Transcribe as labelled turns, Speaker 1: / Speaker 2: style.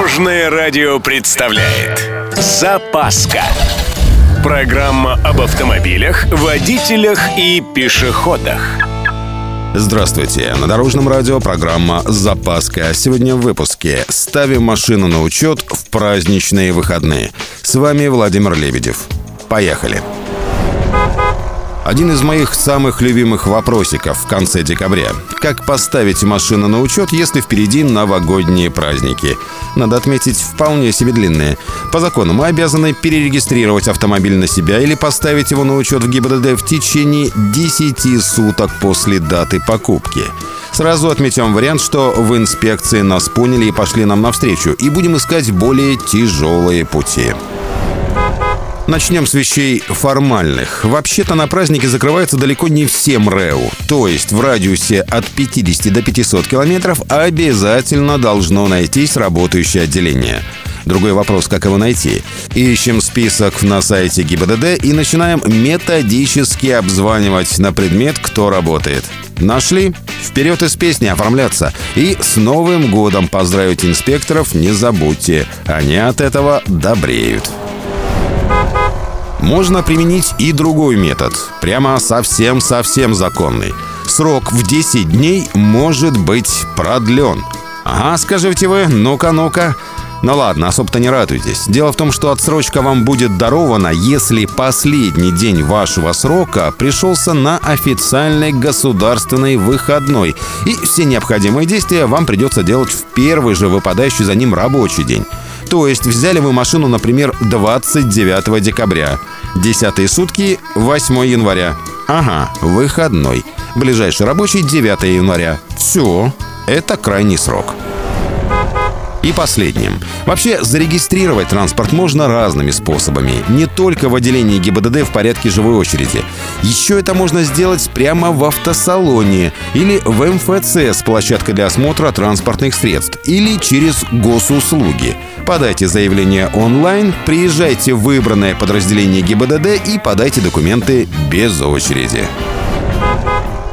Speaker 1: Дорожное радио представляет Запаска Программа об автомобилях, водителях и пешеходах
Speaker 2: Здравствуйте! На Дорожном радио программа «Запаска». Сегодня в выпуске «Ставим машину на учет в праздничные выходные». С вами Владимир Лебедев. Поехали! Один из моих самых любимых вопросиков в конце декабря. Как поставить машину на учет, если впереди новогодние праздники? Надо отметить, вполне себе длинные. По закону мы обязаны перерегистрировать автомобиль на себя или поставить его на учет в ГИБДД в течение 10 суток после даты покупки. Сразу отметим вариант, что в инспекции нас поняли и пошли нам навстречу, и будем искать более тяжелые пути. Начнем с вещей формальных. Вообще-то на празднике закрывается далеко не все МРЭУ. То есть в радиусе от 50 до 500 километров обязательно должно найтись работающее отделение. Другой вопрос, как его найти. Ищем список на сайте ГИБДД и начинаем методически обзванивать на предмет, кто работает. Нашли? Вперед из песни оформляться. И с Новым годом поздравить инспекторов не забудьте. Они от этого добреют. Можно применить и другой метод, прямо совсем-совсем законный. Срок в 10 дней может быть продлен. Ага, скажите вы, ну-ка, ну-ка. Ну ладно, особо-то не радуйтесь. Дело в том, что отсрочка вам будет дарована, если последний день вашего срока пришелся на официальный государственный выходной. И все необходимые действия вам придется делать в первый же выпадающий за ним рабочий день. То есть взяли вы машину, например, 29 декабря. Десятые сутки 8 января. Ага, выходной. Ближайший рабочий 9 января. Все, это крайний срок. И последним. Вообще, зарегистрировать транспорт можно разными способами. Не только в отделении ГИБДД в порядке живой очереди. Еще это можно сделать прямо в автосалоне или в МФЦ с площадкой для осмотра транспортных средств или через госуслуги. Подайте заявление онлайн, приезжайте в выбранное подразделение ГИБДД и подайте документы без очереди.